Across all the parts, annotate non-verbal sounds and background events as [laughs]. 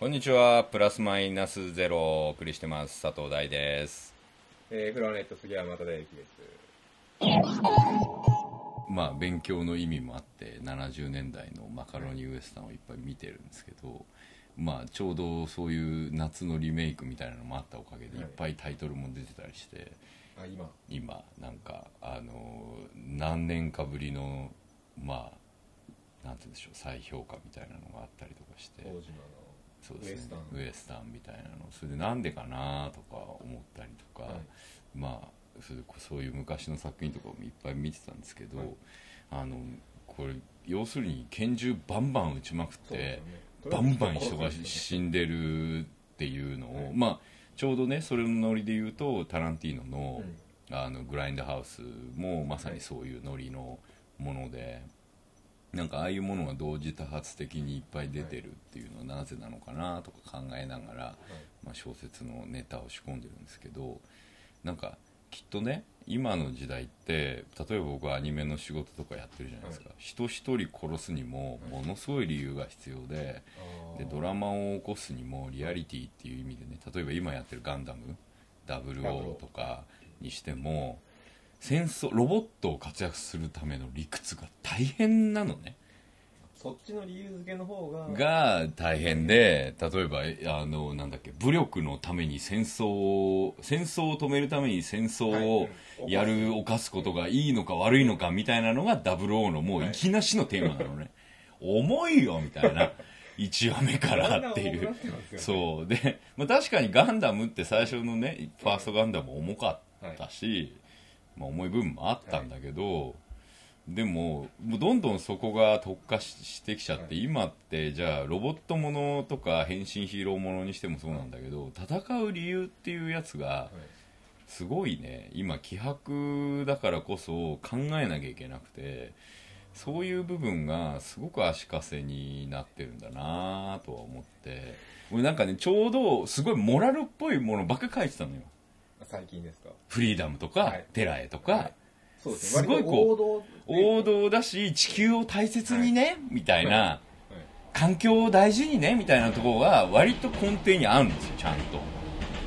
こんにちは。プラスマイナスゼロをお送りしてます。佐藤大です。えー、フロアネット杉山忠之です。まあ、勉強の意味もあって、70年代のマカロニウエスタンをいっぱい見てるんですけど、まあ、ちょうどそういう夏のリメイクみたいなのもあったおかげで、いっぱいタイトルも出てたりして、あ、今？今、なんか、あの、何年かぶりの、まあ、なんて言うんでしょう、再評価みたいなのがあったりとかして。そうですね。ウエスタン。みたいなのそれでなんでかなとか思ったりとか、はい。まあそれでそういう昔の作品とかもいっぱい見てたんですけど、はい。あのこれ要するに拳銃バンバン撃ちまくって、ね。バンバン人が死んでるっていうのを、はい。まあちょうどねそれのノリで言うとタランティーノの,、うんあのグラインドハウスもまさにそういうノリのもので。なんかああいうものが同時多発的にいっぱい出てるっていうのはなぜなのかなとか考えながら、まあ、小説のネタを仕込んでるんですけどなんかきっとね今の時代って例えば僕はアニメの仕事とかやってるじゃないですか、人一人殺すにもものすごい理由が必要ででドラマを起こすにもリアリティっていう意味でね例えば今やってる「ガンダム」「00」とかにしても戦争ロボットを活躍するための理屈が大変なのね。そっちの理由付けの方が。が大変で例えばあのなんだっけ武力のために戦争を戦争を止めるために戦争をはい。やる犯すことがいいのか悪いのかみたいなのが00のもうはいいきなしのテーマなのね、重いよみたいな。1話目からっていう。そう。で、まあ、確かにガンダムって最初のねファーストガンダム重かったし、まあ、重い部分もあったんだけど、でももうどんどんそこが特化ししてきちゃって、はい。今ってじゃあロボットものとか変身ヒーローものにしてもそうなんだけど戦う理由っていうやつがはい。すごいね。今気迫だからこそ考えなきゃいけなくてそういう部分がすごく足かせになってるんだなとは思って。俺なんかねちょうどすごいモラルっぽいものばっか書いてたのよ最近ですか？フリーダムとか、はい。テラエとか、はい。そうですね。すごいこう王道だし地球を大切にね、みたいな、はい。環境を大事にねみたいなところが割と根底にあるんですよちゃんと。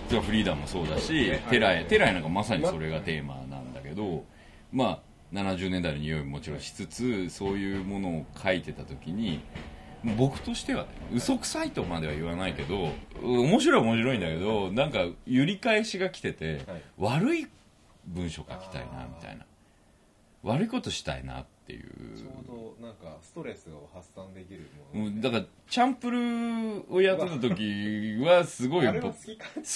それはフリーダムもそうだし、ねテラエはい。テラエなんかまさにそれがテーマなんだけどまあ70年代の匂いももちろんしつつそういうものを書いてた時に僕としてはね嘘くさいとまでは言わないけど面白いは面白いんだけどなんか揺り返しが来てて、はい悪い文章書きたいなみたいな。悪いことしたいなっていう。ちょうどなんかストレスを発散できるもの。うんだからチャンプルーをやってた時はすごい好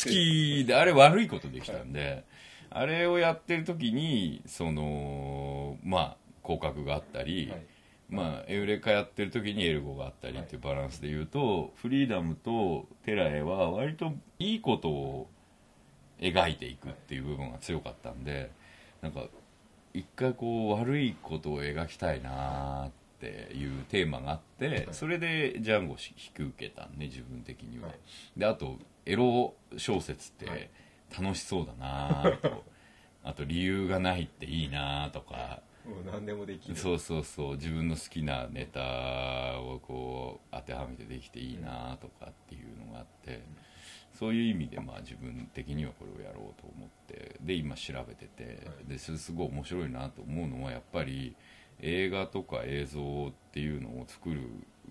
きであれ悪いことできたんで、あれをやってる時にそのまあ広角があったり、はいまあエウレカやってる時にエルゴがあったりっていうバランスで言うと、フリーダムとテラエは割といいことを描いていくっていう部分が強かったんでなんか一回こう悪いことを描きたいなーっていうテーマがあってそれでジャンゴを引き受けたんね自分的には、はい。であとエロ小説っはい。て楽しそうだなーと。あと理由がないっていいなーとかもう何でもできる。そうそうそう。自分の好きなネタをこう当てはめてできていいなとかっていうのがあって、そういう意味でまあ自分的にはこれをやろうと思って。で今調べてて、はい。ですごい面白いなと思うのはやっぱり映画とか映像っていうのを作る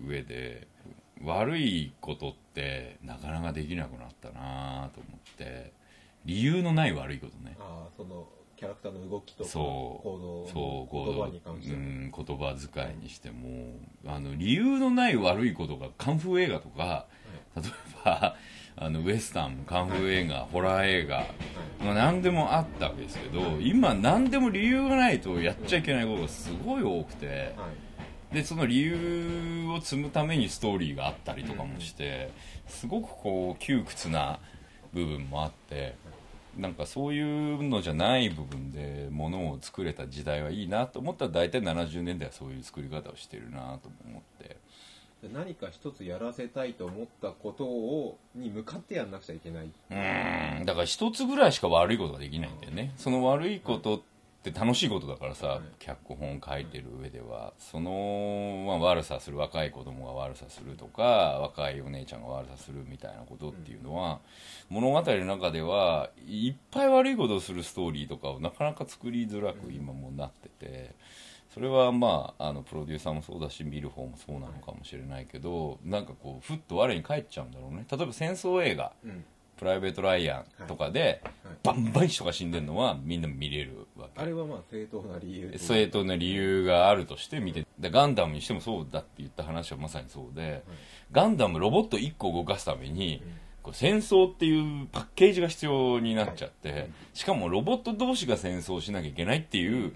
上で悪いことってなかなかできなくなったなと思って。理由のない悪いことね。ああ、そのキャラクターの動きとかそう。行動、言葉に関して。も。うん、言葉遣いにしても。あの理由のない悪いことがカンフー映画とか例えばあのウエスタンカンフー映画、ホラー映画、まあ、何でもあったわけですけど今何でも理由がないとやっちゃいけないことがすごい多くてはい。でその理由を積むためにストーリーがあったりとかもしてすごくこう窮屈な部分もあってなんかそういうのじゃない部分でものを作れた時代はいいなと思ったら大体70年代はそういう作り方をしてるなと思って。で何か一つやらせたいと思ったことをに向かってやんなくちゃいけない。うん。だから一つぐらいしか悪いことができないんだよね。その悪いことっって楽しいことだからさ、はい。脚本書いてる上では。その、まあ、悪さする若い子供が悪さするとか若いお姉ちゃんが悪さするみたいなことっていうのは、物語の中ではいっぱい悪いことをするストーリーとかをなかなか作りづらく今もうなってて。それはまああのプロデューサーもそうだし見る方もそうなのかもしれないけどなんかこうふっと我に返っちゃうんだろうね。例えば戦争映画。うんプライベート・ライアンとかで、はい。バンバン人が死んでるのはみんな見れるわけ。あれはまあ正当な理由。で正当な理由があるとして見てでガンダムにしてもそうだって言った話はまさにそうで、ガンダムロボット1個動かすために、こう戦争っていうパッケージが必要になっちゃって、しかもロボット同士が戦争しなきゃいけないっていう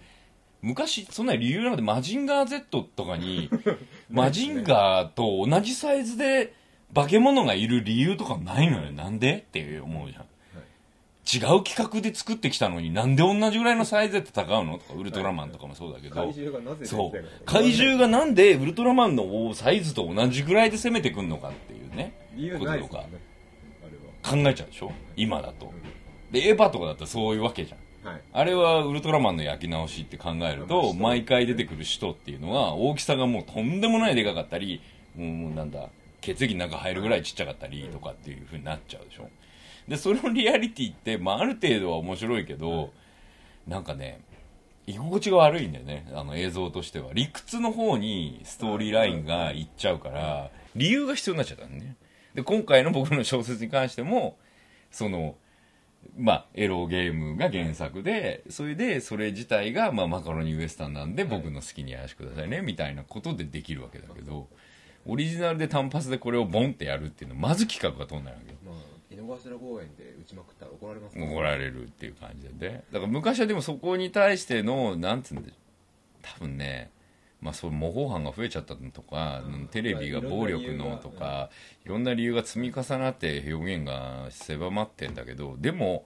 昔そんな理由なのでマジンガー Z とかに [laughs] マジンガーと同じサイズで化け物がいる理由とかないのよ。なんで？って思うじゃん。違う企画で作ってきたのになんで同じぐらいのサイズで戦うの？とかウルトラマンとかもそうだけど、怪獣がなぜそう。怪獣がなんでウルトラマンのサイズと同じぐらいで攻めてくんのかっていうね。理由ないですことともんねか考えちゃうでしょ？今だと。でエヴァとかだったらそういうわけじゃん。あれははい。あれはウルトラマンの焼き直しって考えると毎回出てくる人っていうのは大きさがもうとんでもないでかかったりもうなんだ血液の中入るぐらいちっちゃかったりとかっていう風になっちゃうでしょ。でそのリアリティって、まあ、ある程度は面白いけどなんかね居心地が悪いんだよね。あの映像としては。理屈の方にストーリーラインがいっちゃうから理由が必要になっちゃったのね。で今回の僕の小説に関してもそのまあ、エロゲームが原作で、それで、それ自体が、まあ、マカロニウエスタンなんで、僕の好きにやらせてくださいね、みたいなことでできるわけだけど、オリジナルで単発でこれをボンってやるっていうのは、まず企画が通んないわけよ。まあ井の頭公園で打ちまくったら怒られます怒られるっていう感じでね。だから昔はでもそこに対しての、なんつうんで、多分ね、まあそう模倣犯が増えちゃったのとか、テレビが暴力のとか、いろんな理由が積み重なって表現が狭まってんだけど、でも、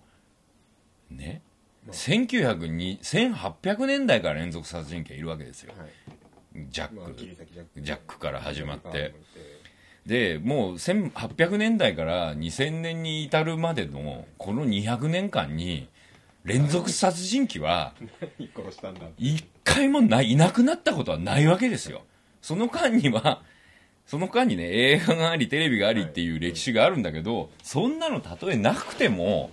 ね、まあ1900に1800年代から連続殺人鬼がいるわけですよ。はいジャック。ジャックから始まってで、もう1800年代から2000年に至るまでのこの200年間に連続殺人鬼は [laughs] 一回もない、いなくなったことはないわけですよ。その間には、その間にね、映画があり、テレビがありっていう歴史があるんだけど、そんなのたとえなくても、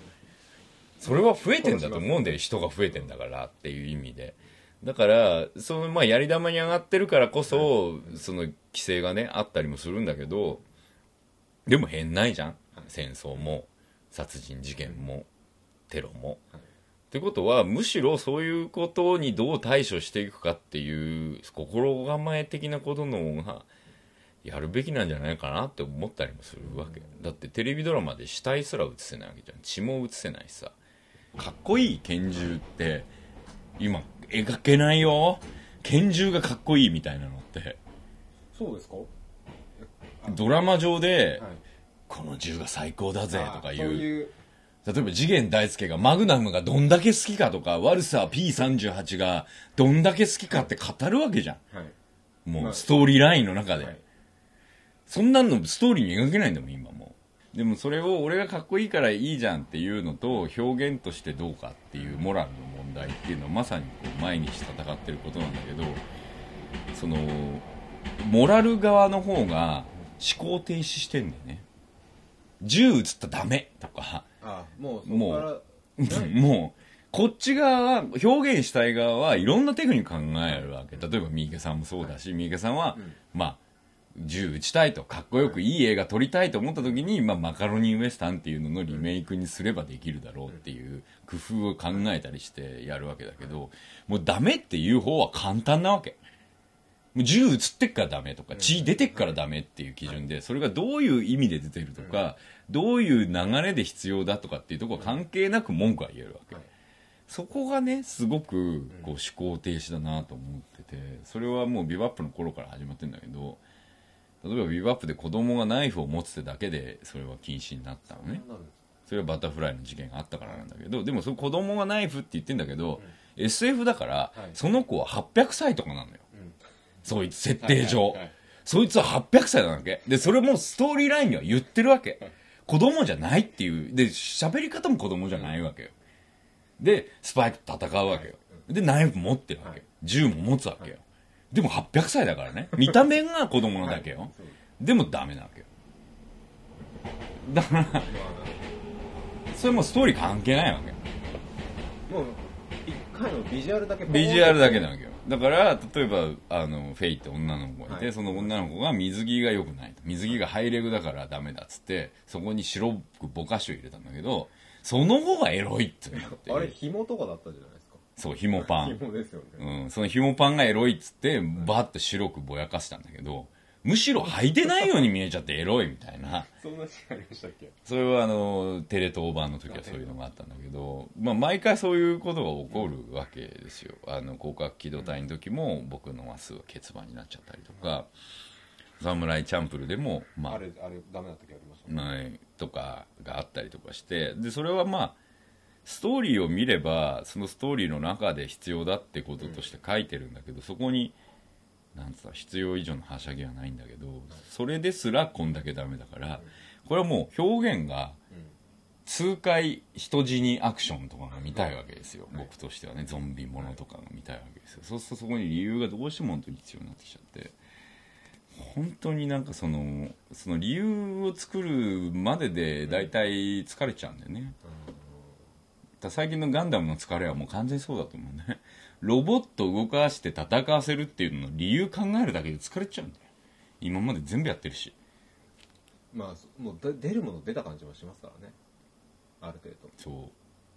それは増えてんだと思うんだよ、人が増えてんだからっていう意味で。だから、その、まあ、やり玉に上がってるからこそ、その、規制がね、あったりもするんだけど、でも変ないじゃん。戦争も、殺人事件も、テロも。ってことはむしろそういうことにどう対処していくかっていう心構え的なことの方がやるべきなんじゃないかなって思ったりもするわけだってテレビドラマで死体すら映せないわけじゃん血も映せないしさかっこいい拳銃って今描けないよ。拳銃がかっこいいみたいなのって。そうですか？ドラマ上ではい。この銃が最高だぜとかあいう。例えば次元大介がマグナムがどんだけ好きかとか、ワルサー P38 がどんだけ好きかって語るわけじゃはい。ん。もまあうストーリーラインの中で。はい。そんなんのストーリーに描けないんだもん、今もう。でもそれを俺がかっこいいからいいじゃんっていうのと、表現としてどうかっていうモラルの問題っていうのはまさにこう毎日戦ってることなんだけど、その、モラル側の方が思考停止してんだよね。銃撃ったらダメとか、あもうそこから [laughs] もう、こっち側は、表現したい側はいろんなテクニック考えるわけ。例えば、三池さんもそうだし、三池さんは、うんまあ、銃撃ちたいと、かっこよくいい映画撮りたいと思った時に、まあ、マカロニウエスタンっていうののリメイクにすればできるだろうっていう工夫を考えたりしてやるわけだけど、もうダメっていう方は簡単なわけ。もう銃撃つってっからダメとか、血出てっからダメっていう基準で、それがどういう意味で出てるとか、どういう流れで必要だとかっていうところは関係なく文句は言えるわけ。はい。そこがね、すごくこう思考停止だなと思ってて、それはもうビバップの頃から始まってんだけど、例えばビバップで子供がナイフを持つってだけでそれは禁止になったのね。それはバタフライの事件があったからなんだけど、でもその子供がナイフって言ってんだけど、SF だから、はいその子は800歳とかなのよ。うんそいつ設定上。はいはいはいそいつは800歳なわけ。で、それもストーリーラインには言ってるわけ。子供じゃないっていう。で、喋り方も子供じゃないわけよ。で、スパイクと戦うわけよ。でナイフ持ってるわけ、はい銃も持つわけよ、でも800歳だからね。見た目が子供なだけよ、はいでもダメなわけよ。だからまあそれもストーリー関係ないわけ。もう一回のビジュアルだけ。ビジュアルだけなわけよ。だから例えばあのフェイって女の子がいて、はい。その女の子が水着が良くないと。水着がハイレグだからダメだっつってそこに白くぼかしを入れたんだけどその後がエロいってなってあれ紐とかだったじゃない？ですかそう紐パン。紐ですよね、うん、その紐パンがエロいっつってバッと白くぼやかしたんだけどむしろ履いてないように見えちゃってエロいみたいな。そんなシーンありましたっけ？それはあのテレ東版の時はそういうのがあったんだけど、まあ、毎回そういうことが起こるわけですよ。あの広角機動隊の時も僕のマスは欠番になっちゃったりとか侍チャンプルでもまああれあれダメな時ありましたね。まあとかがあったりとかしてでそれはまあストーリーを見ればそのストーリーの中で必要だってこととして書いてるんだけど、そこになんつったら必要以上のはしゃぎはないんだけどそれですらこんだけダメだからこれはもう表現がうん痛快人死にアクションとかが見たいわけですよ、僕としてはねゾンビものとかが見たいわけですよ。そうするとそこに理由がどうしても本当に必要になってきちゃって本当になんかそのその理由を作るまでで大体疲れちゃうんだよね、だ最近のガンダムの疲れはもう完全にそうだと思うね。[laughs] ロボット動かして戦わせるっていうのの理由考えるだけで疲れちゃうんだよ。今まで全部やってるし。まあもうだ出るもの出た感じもしますからね。ある程度。そう。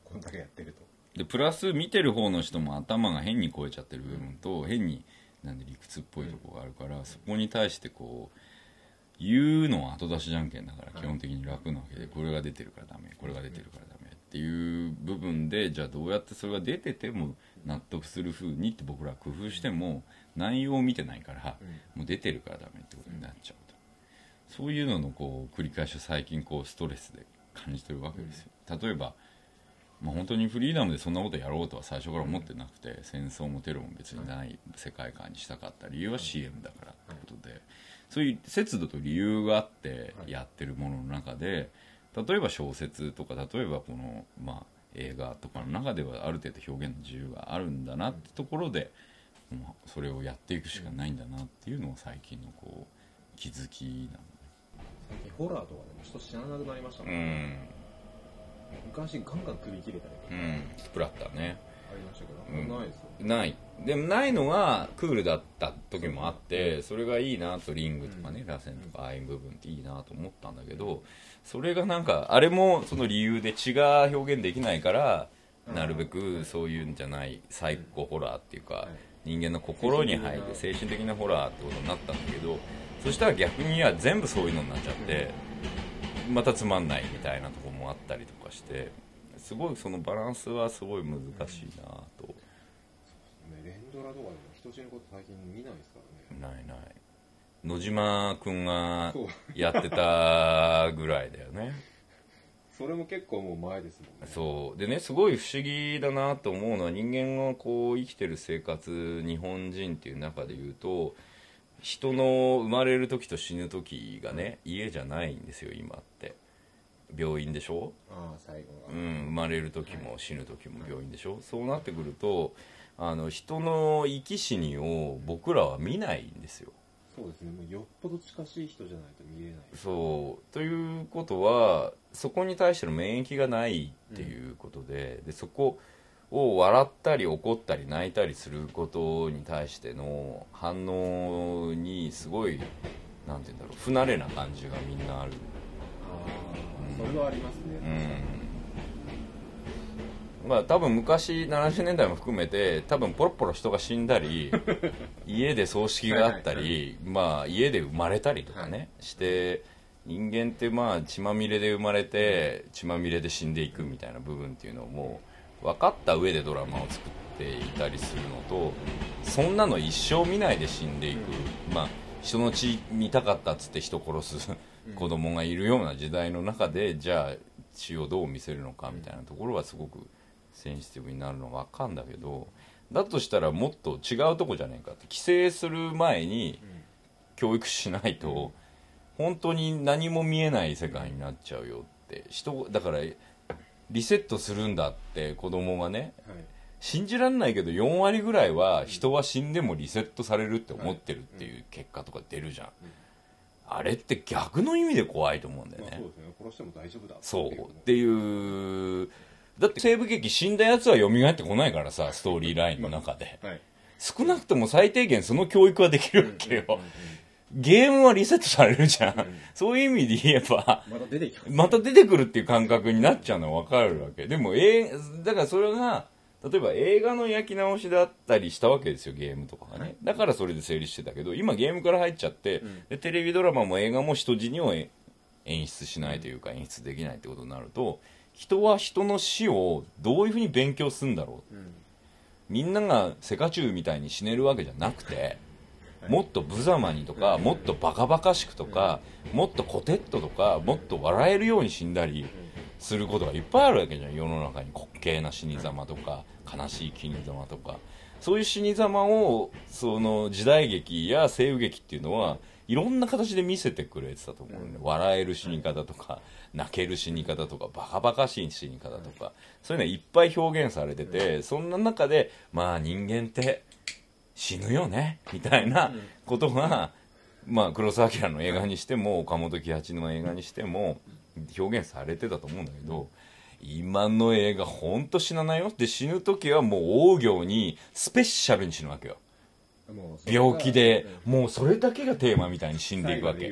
こんだけやってると。でプラス見てる方の人も頭が変に超えちゃってる部分と変になんで理屈っぽいとこがあるから、そこに対してこう言うのは後出しじゃんけんだから基本的に楽なわけで、これが出てるからダメこれが出てるからダメっていう部分でじゃあどうやってそれが出てても納得する風にって僕らは工夫しても内容を見てないから、もう出てるからダメってことになっちゃうと。そういうののこう繰り返しを最近こうストレスで感じてるわけですよ、例えばまあ、本当にフリーダムでそんなことやろうとは最初から思ってなくて戦争もテロも別にない世界観にしたかった理由は CM だからってことで。そういう節度と理由があってやってるものの中で例えば小説とか例えばこの、まあ、映画とかの中ではある程度表現の自由があるんだなってところでもうそれをやっていくしかないんだなっていうのが最近のこう気づきな最近ホラーとかでも人知らなくなりましたのもん、うん。昔ガンガン首切れたりとか。うん。スプラッターね。ありましたけど、うん。ないですよ。ないでもないのがクールだった時もあってそれがいいなとリングとかね螺旋とかああいう部分っていいなと思ったんだけどそれがなんかあれもその理由で血が表現できないからなるべくそういうんじゃないサイコホラーっていうか人間の心に入って精神的なホラーってことになったんだけどそしたら逆には全部そういうのになっちゃってまたつまんないみたいなところもあったりとかしてすごいそのバランスはすごい難しいなと。ドラとかでも人死ぬこと最近見ないですからね。ないない。野島君がやってたぐらいだよね。[laughs] それも結構もう前ですもんね。そう。でねすごい不思議だなと思うのは人間がこう生きてる生活日本人っていう中で言うと人の生まれる時と死ぬ時がね家じゃないんですよ今って。病院でしょ？ああ最後は、うん、生まれる時も死ぬ時も病院でしょ、そうなってくるとあの人の生き死にを僕らは見ないんですよ。そうですね。もうよっぽど近しい人じゃないと見えない。そう。ということはそこに対しての免疫がないっていうことで,、でそこを笑ったり怒ったり泣いたりすることに対しての反応にすごいなんて言うんだろう不慣れな感じがみんなある。ああそれはありますね、うんまあ多分昔70年代も含めて多分ポロポロ人が死んだり [laughs] 家で葬式があったり、まあ家で生まれたりとかね、して人間ってまあ血まみれで生まれて血まみれで死んでいくみたいな部分っていうのをもう分かった上でドラマを作っていたりするのとそんなの一生見ないで死んでいく、まあ人の血見たかったっつって人殺す子供がいるような時代の中でじゃあ血をどう見せるのかみたいなところはすごくセンシティブになるのは分かんだけどだとしたらもっと違うとこじゃねえかって規制する前に教育しないと本当に何も見えない世界になっちゃうよって。人だからリセットするんだって子供がねはい。信じられないけど4割ぐらいは人は死んでもリセットされるって思ってるっていう結果とか出るじゃん、あれって逆の意味で怖いと思うんだよね、まあそうですね。殺しても大丈夫だそうっていっていうだって西部劇死んだやつは蘇ってこないからさストーリーラインの中で。はい。少なくとも最低限その教育はできるわけよ。うんうんうんゲームはリセットされるじゃん、ん。そういう意味で言えばまた出てきまた出てくるっていう感覚になっちゃうのは分かるわけ。でも、えーだからそれが例えば映画の焼き直しだったりしたわけですよゲームとかがねだからそれで成立してたけど今ゲームから入っちゃって、ん。でテレビドラマも映画も人死にをえ演出しないというか演出できないってことになると人は人の死をどういうふうに勉強するんだろう。うん。みんながセカチュウみたいに死ねるわけじゃなくてもっと無様にとかもっとバカバカしくとかもっとコテットとかもっと笑えるように死んだりすることがいっぱいあるわけじゃん世の中に滑稽な死に様とか悲しい死に様とか。そういう死に様をその時代劇や西部劇っていうのはいろんな形で見せてくれてたと思うんだよ笑える死に方とか泣ける死に方とかバカバカしい死に方とかそういうのはいっぱい表現されててそんな中でまあ人間って死ぬよねみたいなことが、まあ、黒澤明の映画にしても岡本喜八の映画にしても表現されてたと思うんだけど今の映画ほんと死なないよで死ぬ時はもう大行にスペシャルに死ぬわけよ病気でうんもうそれだけがテーマみたいに死んでいくわけ。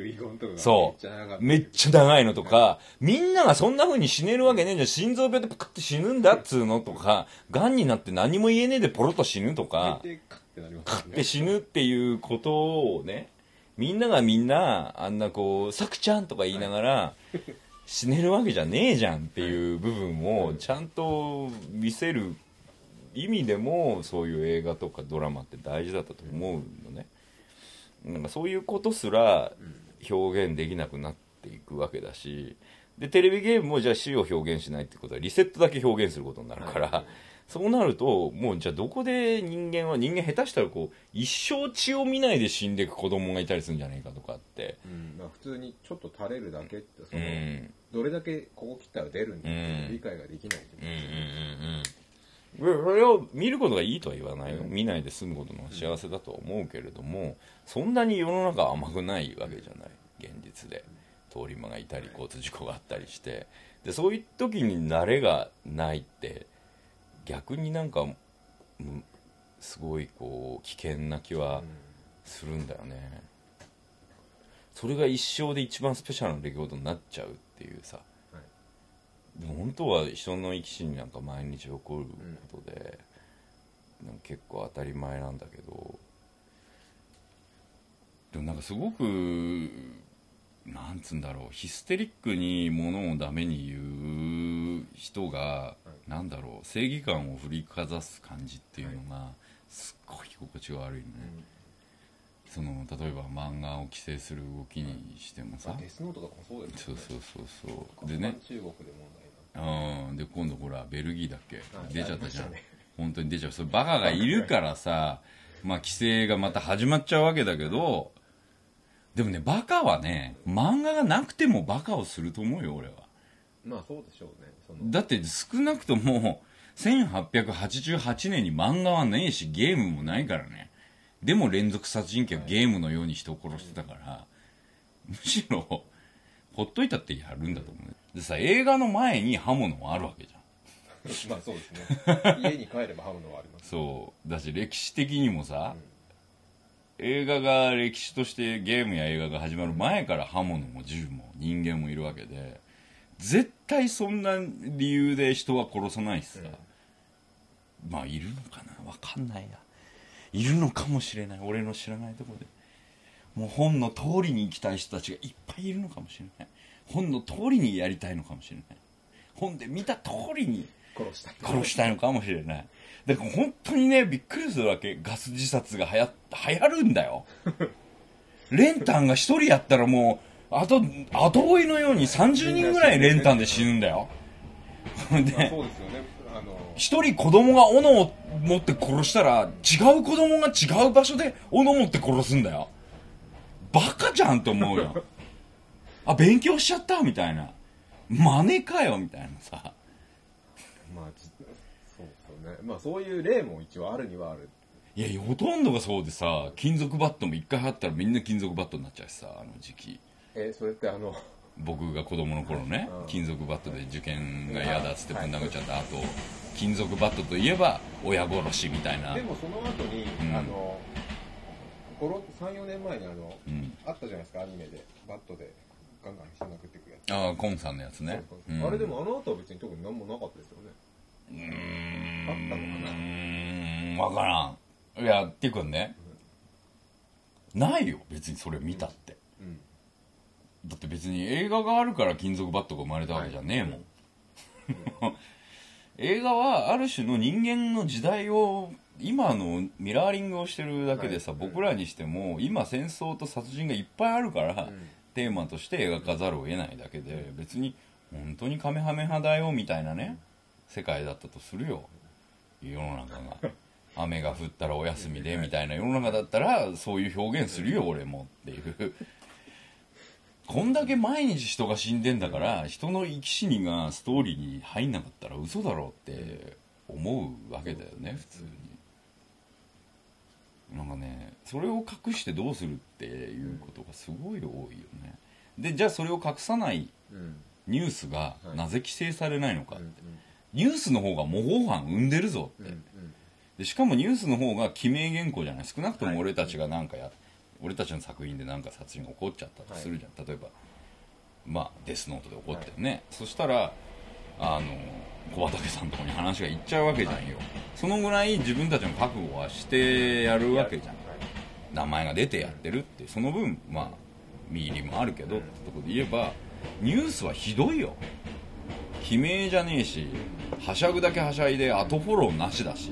そう。めっちゃ長いのとか、みんながそんな風に死ねるわけねえじゃん。心臓病でパカって死ぬんだっつうのとか、癌になって何も言えねえでポロッと死ぬとか、大抵カッてなりますカよね。ッて死ぬっていうことをね、みんながみんな、あんなこう、さくちゃんとか言いながら、死ねるわけじゃねえじゃんっていう部分をちゃんと見せる意味でもそういう映画とかドラマって大事だったと思うのね。なんかそういうことすら表現できなくなっていくわけだし。でテレビゲームもじゃあ死を表現しないってことはリセットだけ表現することになるから、はいそうなるともうじゃあどこで人間は人間下手したらこう一生血を見ないで死んでいく子供がいたりするんじゃないかとかって。うん。まあ、普通にちょっと垂れるだけってそうん。の、どれだけここ切ったら出るんだって理解ができないと思うんですようんうんそれを見ることがいいとは言わない。よ、うん。見ないで済むことの幸せだとは思うけれどもそんなに世の中は甘くないわけじゃない。現実で。通り魔がいたり交通事故があったりして。でそういう時に慣れがないって逆になんかうんすごいこう危険な気はするんだよね。それが一生で一番スペシャルな出来事になっちゃうっていうさ、はいでも本当は人の生き死になんか毎日起こることで、なんか結構当たり前なんだけどでもなんかすごくなんつうんだろうヒステリックにものをダメに言う人が、なんだろう正義感を振りかざす感じっていうのが、すっごい居心地が悪いね、その例えば漫画を規制する動きにしてもさ、まあデスノートとかもそうですそうそうそうそう。でね。中国で問題。なうん。で今度ほらベルギーだっけ？はい。出ちゃったじゃん、ね。本当に出ちゃう。それバカがいるからさまあ規制がまた始まっちゃうわけだけどでもねバカはね漫画がなくてもバカをすると思うよ俺は。まあそうでしょうね。その。だって少なくとも1888年に漫画はねえしゲームもないからね。でも連続殺人鬼はゲームのように人を殺してたから、むしろほっといたってやるんだと思うね。でさ映画の前に刃物もあるわけじゃん。[laughs] まあそうですね。[laughs] 家に帰れば刃物はあります。そう。だし歴史的にもさ、映画が歴史としてゲームや映画が始まる前から刃物も銃も人間もいるわけで絶対そんな理由で人は殺さないしさ、まあいるのかな？わかんないやいるのかもしれない。俺の知らないところでもう本の通りに行きたい人たちがいっぱいいるのかもしれない。本の通りにやりたいのかもしれない。本で見た通りに殺したい。殺したいのかもしれない。だから本当にねびっくりするわけ。ガス自殺が流行っ流行るんだよ。練炭が一人やったらもうあと後追いのように30人ぐらい練炭で死ぬんだよ。まあでそうですよね。あの一人子供が斧を持って殺したら違う子供が違う場所で斧持って殺すんだよバカじゃんと思うよ。[laughs] あ勉強しちゃったみたいな。真似かよみたいなさ。まあじそうですよね。まあそういう例も一応あるにはある。いやほとんどがそうでさ金属バットも一回貼ったらみんな金属バットになっちゃうしさあの時期。えそれってあの僕が子供の頃ねうん金属バットで受験が嫌だっつってぶん殴っちゃった後金属バットといえば親殺しみたいな。でもその後に、うん。あの34年前にあのうん。あったじゃないですかアニメで。バットでガンガン人殴っていくやつ。ああコンさんのやつね。そうん。あれでもあの後は別に特に何もなかったですよね。うーんあったのかな。うーん分からん。いやっていうかね。ないよ別にそれ見たって。うん。だって別に映画があるから金属バットが生まれたわけじゃねえもん、[laughs] 映画はある種の人間の時代を今のミラーリングをしてるだけでさ、はい。僕らにしても今戦争と殺人がいっぱいあるから、うん。テーマとして描かざるを得ないだけで別に本当にカメハメ派だよみたいなね世界だったとするよ。世の中が。[laughs] 雨が降ったらお休みでみたいな世の中だったらそういう表現するよ俺もっていう。こんだけ毎日人が死んでんだから人の生き死にがストーリーに入んなかったら嘘だろうって思うわけだよね普通になんかねそれを隠してどうするっていうことがすごい多いよね。でじゃあそれを隠さないうん。ニュースがはい。なぜ規制されないのか、うんニュースの方が模倣犯生んでるぞって、うんでしかもニュースの方が記名原稿じゃない。少なくとはい。も俺たちがなんかや、俺たちの作品でなんか殺人が起こっちゃったとするじゃん、例えば。まあデスノートで起こってるね、そしたらあの小畑さんのとこに話がいっちゃうわけじゃんよ、そのぐらい自分たちの覚悟はしてやるわけじゃん。名前が出てやってるってその分まあ見入りもあるけど、ってとこで言えばニュースはひどいよ。悲鳴じゃねえしはしゃぐだけはしゃいで後フォローなしだし、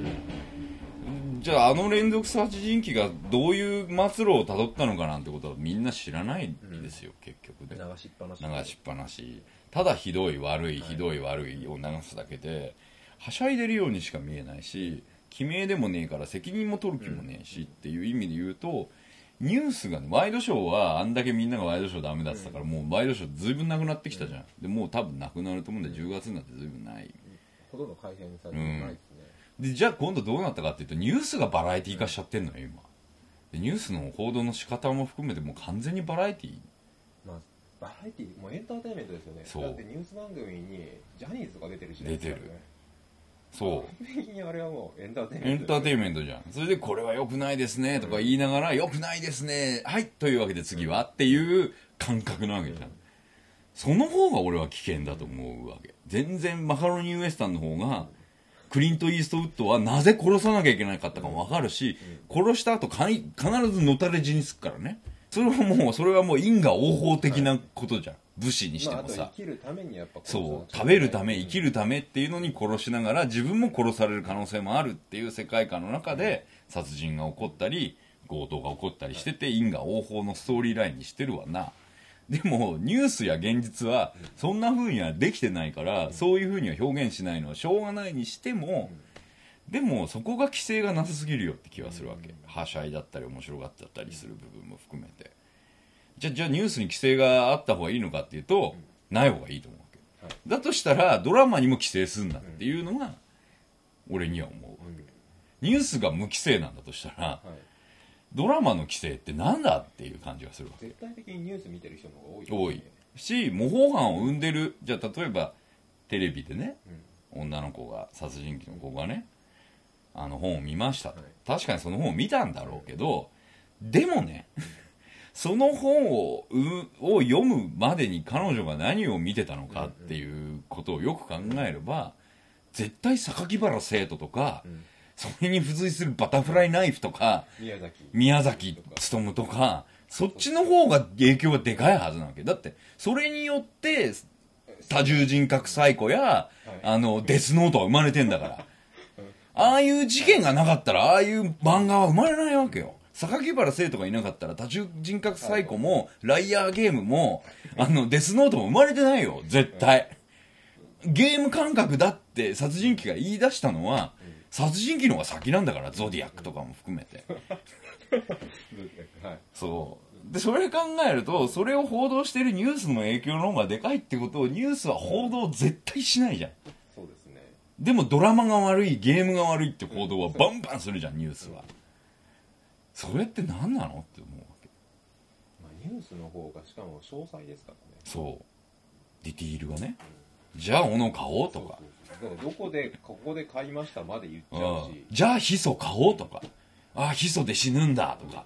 じゃああの連続殺人鬼がどういう末路をたどったのかなんてことはみんな知らないですよ、結局で。流しっぱなし流しっぱなし。ただひどい悪いひどい悪いを流すだけではしゃいでるようにしか見えないし記名でもねえから責任も取る気もねえしっていう意味で言うとニュースがねワイドショーはあんだけみんながワイドショーダメだってたから、もうワイドショーずいぶんなくなってきたじゃん、でもう多分なくなると思うんで10月になってずい。ぶん。ないほとんど改変されてない。ですねでじゃあ今度どうなったかっていうとニュースがバラエティー化しちゃってんのよ今。でニュースの報道の仕方も含めてもう完全にバラエティー。まあバラエティーもうエンターテインメントですよね。そう。だってニュース番組にジャニーズとか出てる時代ですからね。出てる。そう。完璧にあれはもうエンターテインエメントンターテインメントじゃん。それで、これは良くないですね、とか言いながら、良くないですね、はい、というわけで次は、っていう感覚なわけじゃん。その方が俺は危険だと思うわけ。全然マカロニウエスタンの方が、クリント・イーストウッドはなぜ殺さなきゃいけなかったかもわかるし、殺した後必ずのたれ死にすっからね。それはもう、それはもう因果応報的なことじゃん。武士にしてもさ生。きるためにやっぱそう食べるため生きるるためっていうのに殺しながら自分も殺される可能性もあるっていう世界観の中で殺人が起こったり強盗が起こったりしてて因果応報のストーリーラインにしてるわなでもニュースや現実はそんな風にはできてないからそういう風には表現しないのはしょうがないにしてもでもそこが規制がなさすぎるよって気はするわけ。はしゃいだったり面白がっちゃったりする部分も含めて。じゃあじゃあニュースに規制があった方がいいのかっていうとない方がいいと思うわけ。はい。だとしたらドラマにも規制すんなっていうのが俺には思う。ニュースが無規制なんだとしたらはい、ドラマの規制ってなんだっていう感じがするわけ。絶対的にニュース見てる人の方が多いね。多い。し模倣犯を生んでるじゃあ例えばテレビでね女の子が殺人鬼の子がねあの本を見ましたと、はい。確かにその本を見たんだろうけどでもねその本をうを読むまでに彼女が何を見てたのかっていうことをよく考えれば絶対榊原生徒とか、うんそれに付随するバタフライナイフとか宮崎。宮崎勉とかそっちの方が影響がでかいはずなわけ。だってそれによって多重人格サイコや、あのデスノートは生まれてんだから。[laughs] ああいう事件がなかったらああいう漫画は生まれないわけよ。榊原生徒がいなかったら多重人格サイコもライアーゲームもあのデスノートも生まれてないよ絶対。ゲーム感覚だって殺人鬼が言い出したのは殺人鬼の方が先なんだからゾディアックとかも含めて。[laughs] はい。そう。でそれ考えるとそれを報道してるニュースの影響の方がでかいってことをニュースは報道絶対しないじゃん。そうですね。でもドラマが悪いゲームが悪いって報道はバンバンするじゃんニュースは。それって何なのって思うわけ。まあ、ニュースの方がしかも詳細ですからね。そう。ディティールがね。じゃあ斧買おうとか。そうそうどこでここで買いましたまで言っちゃううん。しじゃあヒ素買おうとか。ああヒ素で死ぬんだとか。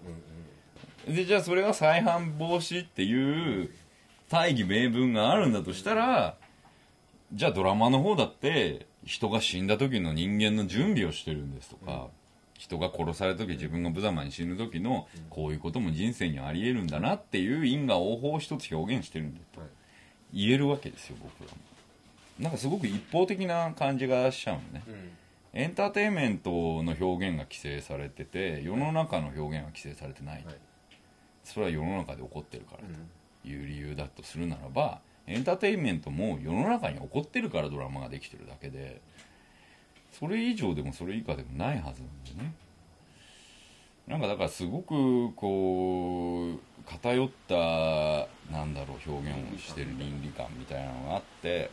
でじゃあそれが再犯防止っていう大義名分があるんだとしたらじゃあドラマの方だって人が死んだ時の人間の準備をしてるんですとか、人が殺された時自分が無様に死ぬ時のこういうことも人生にはありえるんだなっていう因果応報を一つ表現してるんだとはい。言えるわけですよ僕らもなんかすごく一方的な感じがしちゃうのね。うん。エンターテインメントの表現が規制されてて世の中の表現は規制されてない、はい。それは世の中で起こってるからうん。という理由だとするならばエンターテインメントも世の中に起こってるからドラマができてるだけでそれ以上でもそれ以下でもないはずなんでね。なんかだからすごくこう偏ったなんだろう表現をしてる倫理観みたいなのがあって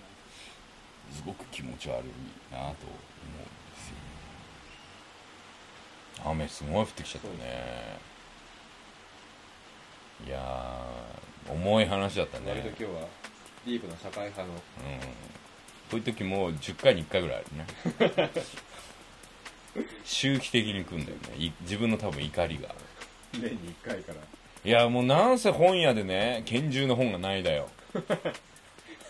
すごく気持ち悪いなと思うんですよ雨すごい降ってきちゃったね。いやー重い話だったね。割と今日はディープな社会派の。うん。こういう時も10回に1回ぐらいあるね。[laughs] 周期的に来るんだよね。い自分の多分怒りが。年に1回から。いやもうなんせ本屋でね拳銃の本がないだよ [laughs]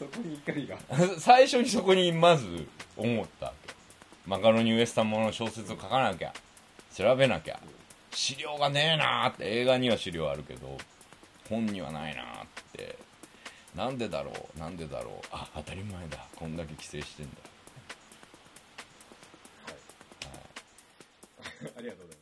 そこに怒りが。[laughs] 最初にそこにまず思った。わけマカロニウエスタンものの小説を書かなきゃ。調べなきゃ。資料がねえなーって。映画には資料あるけど。本にはないなーって。なんでだろう？なんでだろう？あ当たり前だ。こんだけ規制してんだ。[laughs] ありがとうございます